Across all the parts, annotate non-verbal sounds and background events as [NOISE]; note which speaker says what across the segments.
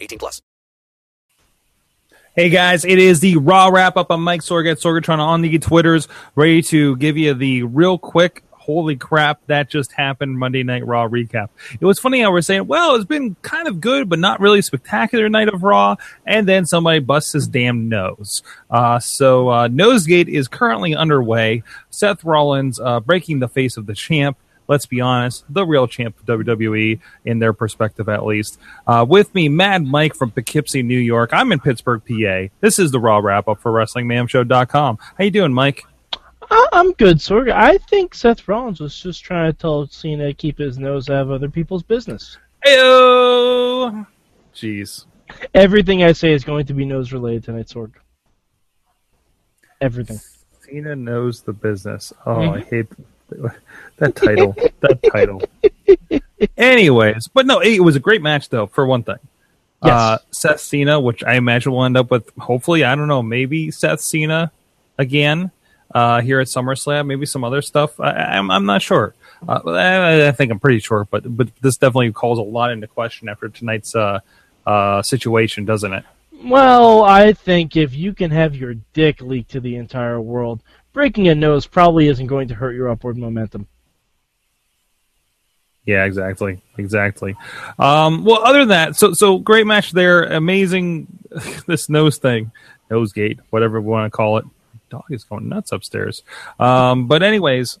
Speaker 1: 18 plus.
Speaker 2: Hey guys, it is the Raw wrap up. I'm Mike Sorg at Sorgatron on the Twitters, ready to give you the real quick holy crap, that just happened Monday Night Raw recap. It was funny how we're saying, well, it's been kind of good, but not really spectacular night of Raw. And then somebody busts his damn nose. Uh, so, uh, Nosegate is currently underway. Seth Rollins, uh, breaking the face of the champ let's be honest, the real champ of WWE in their perspective, at least. Uh, with me, Mad Mike from Poughkeepsie, New York. I'm in Pittsburgh, PA. This is the Raw wrap up for WrestlingMayhemShow.com. How you doing, Mike?
Speaker 3: I'm good, Sorg. I think Seth Rollins was just trying to tell Cena to keep his nose out of other people's business.
Speaker 2: Heyo! Jeez.
Speaker 3: Everything I say is going to be nose related tonight, Sorg. Everything.
Speaker 2: Cena knows the business. Oh, mm-hmm. I hate that title. that title. Anyways, but no, it was a great match though. For one thing, yes. uh, Seth Cena, which I imagine will end up with hopefully, I don't know, maybe Seth Cena again uh, here at SummerSlam. Maybe some other stuff. I, am I'm, I'm not sure. Uh, I, I, think I'm pretty sure, but but this definitely calls a lot into question after tonight's uh, uh, situation, doesn't it?
Speaker 3: Well, I think if you can have your dick leak to the entire world, breaking a nose probably isn't going to hurt your upward momentum.
Speaker 2: Yeah, exactly, exactly. Um, well, other than that, so so great match there. Amazing, [LAUGHS] this nose thing, nose gate, whatever we want to call it dog is going nuts upstairs. Um, but anyways,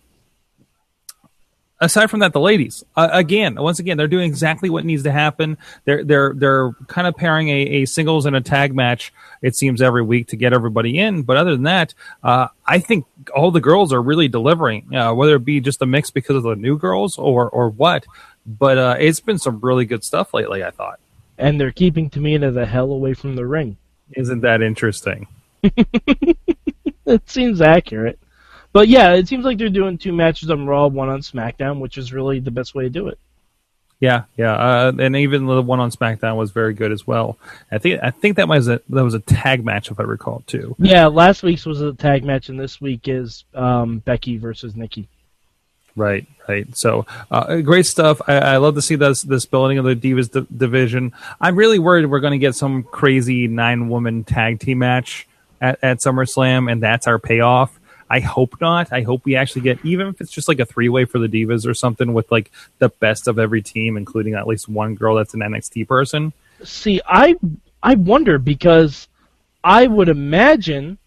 Speaker 2: aside from that, the ladies uh, again, once again, they're doing exactly what needs to happen. They're they're they're kind of pairing a, a singles and a tag match. It seems every week to get everybody in. But other than that, uh, I think all the girls are really delivering. Uh, whether it be just a mix because of the new girls or or what, but uh, it's been some really good stuff lately. I thought.
Speaker 3: And they're keeping Tamina the hell away from the ring.
Speaker 2: Isn't that interesting? [LAUGHS]
Speaker 3: it seems accurate. But yeah, it seems like they're doing two matches on Raw, one on SmackDown, which is really the best way to do it.
Speaker 2: Yeah, yeah, uh, and even the one on SmackDown was very good as well. I think I think that was a that was a tag match if I recall too.
Speaker 3: Yeah, last week's was a tag match, and this week is um, Becky versus Nikki.
Speaker 2: Right, right. So uh, great stuff. I, I, love to see this this building of the Divas d- division. I'm really worried we're going to get some crazy nine woman tag team match at, at SummerSlam, and that's our payoff. I hope not. I hope we actually get even if it's just like a three way for the divas or something with like the best of every team, including at least one girl that's an NXT person.
Speaker 3: See, I I wonder because I would imagine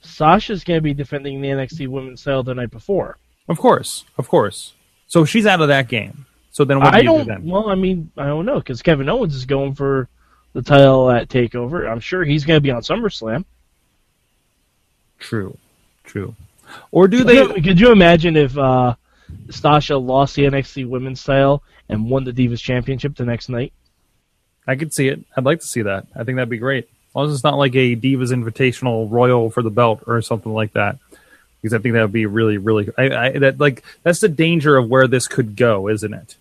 Speaker 3: Sasha's going to be defending the NXT Women's title the night before.
Speaker 2: Of course, of course. So she's out of that game. So then what do I
Speaker 3: you
Speaker 2: don't, do then?
Speaker 3: Well, I mean, I don't know because Kevin Owens is going for the title at Takeover. I'm sure he's going to be on SummerSlam.
Speaker 2: True, true. Or do they?
Speaker 3: Could you imagine if uh, Sasha lost the NXT Women's title and won the Divas Championship the next night?
Speaker 2: I could see it. I'd like to see that. I think that'd be great. As long as it's not like a Divas Invitational Royal for the belt or something like that, because I think that would be really, really. I, I that like that's the danger of where this could go, isn't it?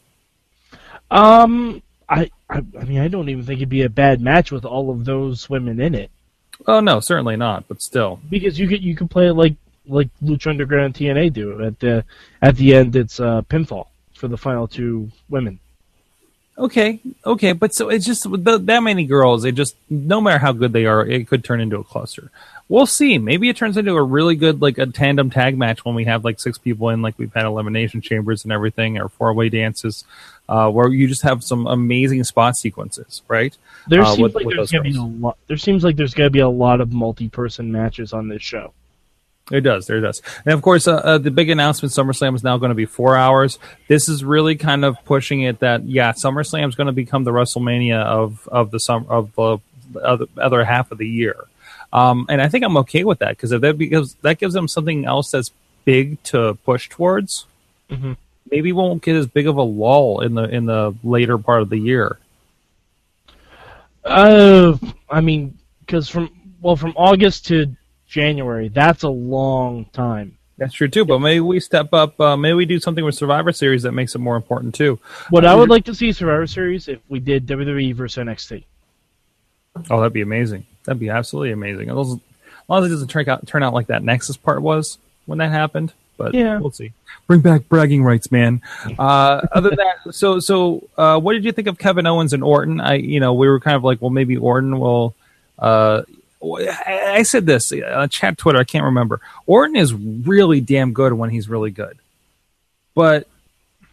Speaker 3: Um, I, I, I mean, I don't even think it'd be a bad match with all of those women in it.
Speaker 2: Oh no, certainly not. But still,
Speaker 3: because you could you could play it like like Lucha Underground TNA do at the at the end. It's uh, pinfall for the final two women.
Speaker 2: Okay, okay, but so it's just the, that many girls. It just no matter how good they are, it could turn into a cluster. We'll see. Maybe it turns into a really good like a tandem tag match when we have like six people in, like we've had elimination chambers and everything, or four way dances, uh, where you just have some amazing spot sequences, right?
Speaker 3: There uh, seems with, like with there's gonna be a lot. There seems like there's gonna be a lot of multi person matches on this show.
Speaker 2: It does. There does. And of course, uh, uh, the big announcement SummerSlam is now going to be four hours. This is really kind of pushing it that, yeah, SummerSlam is going to become the WrestleMania of, of the summer, of the other, other half of the year. Um, and I think I'm okay with that because that because that gives them something else that's big to push towards. Mm-hmm. Maybe won't get as big of a lull in the in the later part of the year.
Speaker 3: Uh, I mean, because from well, from August to January, that's a long time.
Speaker 2: That's true too, but maybe we step up. Uh, maybe we do something with Survivor Series that makes it more important too.
Speaker 3: What I would like to see Survivor Series if we did WWE versus NXT.
Speaker 2: Oh, that'd be amazing. That'd be absolutely amazing. As long as it doesn't turn out turn out like that Nexus part was when that happened, but
Speaker 3: Yeah.
Speaker 2: we'll see. Bring back bragging rights, man. Uh, other than that, so so uh, what did you think of Kevin Owens and Orton? I you know we were kind of like, well, maybe Orton will. Uh, I I said this on chat Twitter. I can't remember. Orton is really damn good when he's really good, but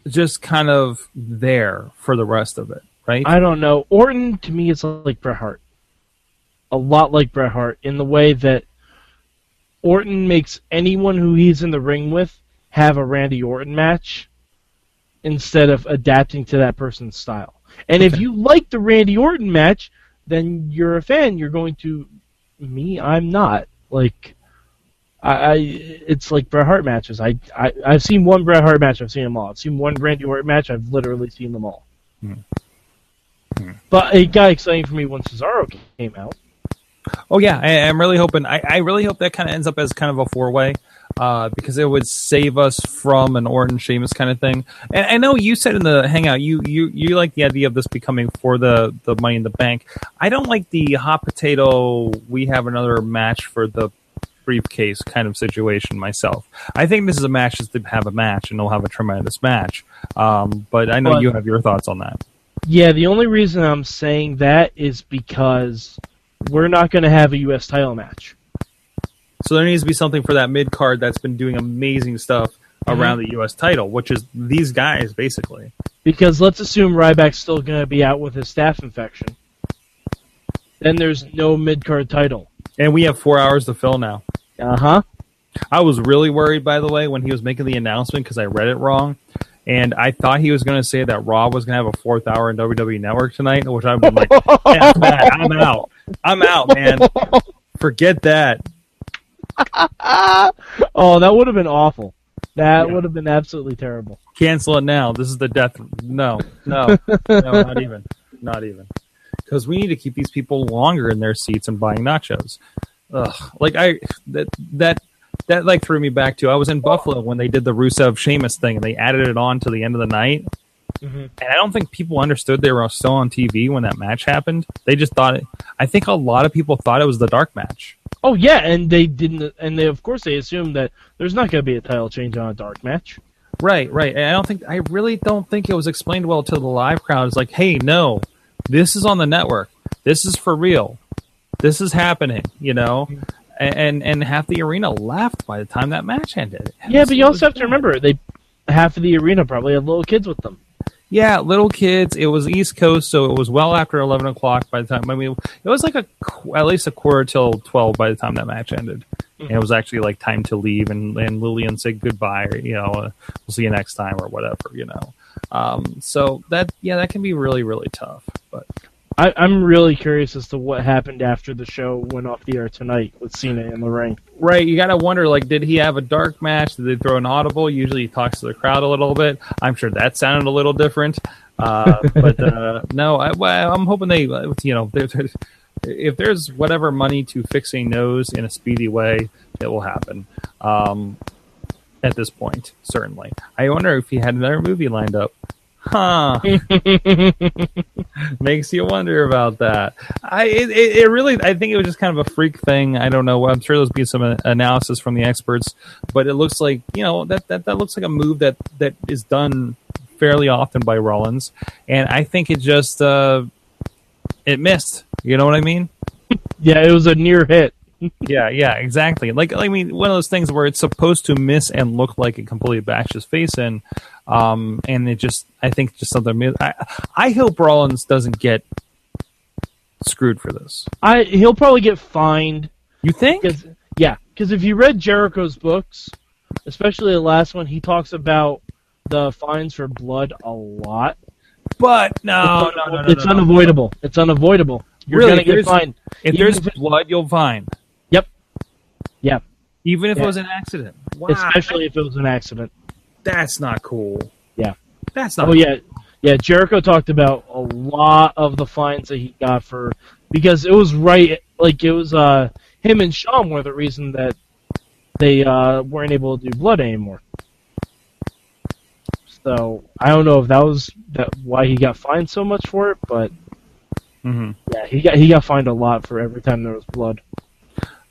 Speaker 2: just kind of there for the rest of it, right?
Speaker 3: I don't know. Orton to me is like Bret Hart. A lot like Bret Hart in the way that Orton makes anyone who he's in the ring with have a Randy Orton match instead of adapting to that person's style. And if you like the Randy Orton match, then you're a fan. You're going to me. I'm not like. I, I it's like Bret Hart matches. I, I I've seen one Bret Hart match. I've seen them all. I've seen one Randy Orton match. I've literally seen them all. Hmm. Hmm. But it got exciting for me when Cesaro came out.
Speaker 2: Oh yeah, I, I'm really hoping. I, I really hope that kind of ends up as kind of a four way, uh, because it would save us from an Orton Sheamus kind of thing. And I know you said in the hangout you you you like the idea of this becoming for the the Money in the Bank. I don't like the hot potato. We have another match for the briefcase kind of situation myself. I think this is a match just to have a match, and they'll have a tremendous match. Um, but I know
Speaker 3: But-
Speaker 2: you have your thoughts on that.
Speaker 3: Yeah, the only reason I'm saying that is because we're not going to have a U.S. title match.
Speaker 2: So there needs to be something for that mid card that's been doing amazing stuff around the U.S. title, which is these guys basically.
Speaker 3: Because let's assume Ryback's still going to be out with his staph infection. Then there's no mid card title.
Speaker 2: And we have four hours to fill now.
Speaker 3: Uh huh.
Speaker 2: I was really worried, by the way, when he was making the announcement because I read it wrong. And I thought he was going to say that Raw was going to have a fourth hour in WWE Network tonight, which I've been like, [LAUGHS] I'm out. I'm out, man. Forget that. [LAUGHS]
Speaker 3: Oh, that would have been awful. That
Speaker 2: Yeah.
Speaker 3: would have been absolutely terrible.
Speaker 2: Cancel it now. This is the death. No, no, [LAUGHS] no, not even. Not even. Because we need to keep these people longer in their seats and buying nachos. Ugh. Like I that that that like threw me back to I was in Buffalo when they did the Rusev Sheamus thing and they added it on to the end of the night.
Speaker 3: Mhm.
Speaker 2: And I don't think people understood they were still on TV when that match happened. They just thought it. I think a lot of people thought it was the dark match.
Speaker 3: Oh yeah, and they didn't, and they of course they assumed that there's not going to be a title change on a dark match.
Speaker 2: Right, right. And I don't think I really don't think it was explained well to the live crowd. It's like, hey, no, this is on the network. This is for real. This is happening. You know, and and, and half the arena left by the time that match ended.
Speaker 3: Yeah, but you also have to remember they half of the arena probably had little kids with them.
Speaker 2: Yeah, little kids. It was East Coast, so it was well after eleven o'clock by the time. I mean, it was like a at least a quarter till twelve by the time that match ended. And it was actually like time to leave and and Lilian said goodbye. Or, you know, uh, we'll see you next time or whatever. You know. Um, so that yeah, that can be really really tough. But
Speaker 3: I, I'm really curious as to what happened after the show went off the air tonight with Cena in the ring.
Speaker 2: right, you got to wonder like, did he have a dark match? Did they throw an audible? Usually, he talks to the crowd a little bit. I'm sure that sounded a little different. Uh, [LAUGHS] but uh, no, I, well, I'm hoping they, you know, if there's whatever money to fix a nose in a speedy way, it will happen. Um, at this point, certainly. I wonder if he had another movie lined up. Huh. [LAUGHS] Makes you wonder about that. I it, it, really I think it was just kind of a freak thing. I don't know. I'm sure there'll be some uh, analysis from the experts, but it looks like you know that that, that looks like a move that that is done fairly often by Rollins, and I think it just uh, it missed. You know what I mean?
Speaker 3: Yeah, it was a near hit. [LAUGHS]
Speaker 2: yeah, yeah, exactly. Like, I mean, one of those things where it's supposed to miss and look like it completely bashes face in, um, and it just, I think, just something. I, I hope Rollins doesn't get screwed for this.
Speaker 3: I he'll probably get fined
Speaker 2: You think?
Speaker 3: because yeah, because if you read Jericho's books, especially the last one, he talks about the fines for blood a lot.
Speaker 2: But no,
Speaker 3: it's
Speaker 2: no, no, no,
Speaker 3: it's
Speaker 2: no, no.
Speaker 3: unavoidable. It's unavoidable. You're
Speaker 2: Really,
Speaker 3: gonna get fined.
Speaker 2: If
Speaker 3: Even
Speaker 2: there's
Speaker 3: if it-
Speaker 2: blood, you'll find.
Speaker 3: Yep. Yep.
Speaker 2: Even if
Speaker 3: Yeah.
Speaker 2: it was an accident. Wow,
Speaker 3: Especially if it was an accident.
Speaker 2: That's not cool.
Speaker 3: Yeah.
Speaker 2: That's not.
Speaker 3: Oh yeah, Yeah, Jericho talked about a lot of the fines that he got for because it was right like it was uh him and Shawn were the reason that they uh weren't able to do blood anymore. So I don't know if that was that why he got fined so much for it, but
Speaker 2: hmm
Speaker 3: yeah, he got he got fined a lot for every time there was blood.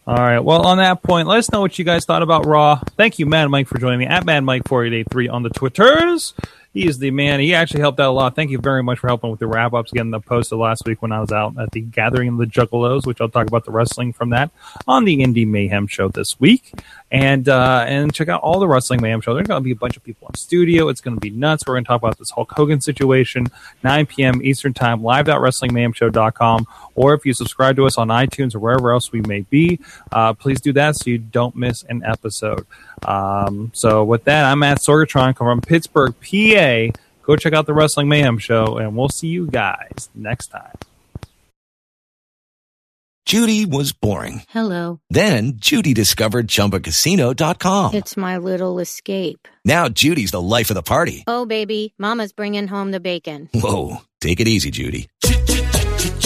Speaker 2: All right. Well, on that point, let us know what you guys thought about Raw. Thank you, Mad Mike, for joining me at Mad Mike 4883 on the Twitters. He is the man. He actually helped out a lot. Thank you very much for helping with the wrap ups. Again, the posted last week when I was out at the Gathering of the Juggalos, which I'll talk about the wrestling from that on the Indie Mayhem show this week. And uh, and check out all the Wrestling Mayhem show. There's going to be a bunch of people in studio. It's going to be nuts. We're going to talk about this Hulk Hogan situation, 9 p.m. Eastern Time, live.wrestlingmayhemshow.com. Or if you subscribe to us on iTunes or wherever else we may be, uh, please do that so you don't miss an episode. Um, so with that, I'm at Sorgatron from Pittsburgh, PA. Go check out the Wrestling Mayhem show, and we'll see you guys next time.
Speaker 4: Judy was boring.
Speaker 5: Hello.
Speaker 4: Then Judy discovered ChumbaCasino.com.
Speaker 5: It's my little escape.
Speaker 4: Now Judy's the life of the party.
Speaker 5: Oh, baby, Mama's bringing home the bacon.
Speaker 4: Whoa, take it easy, Judy.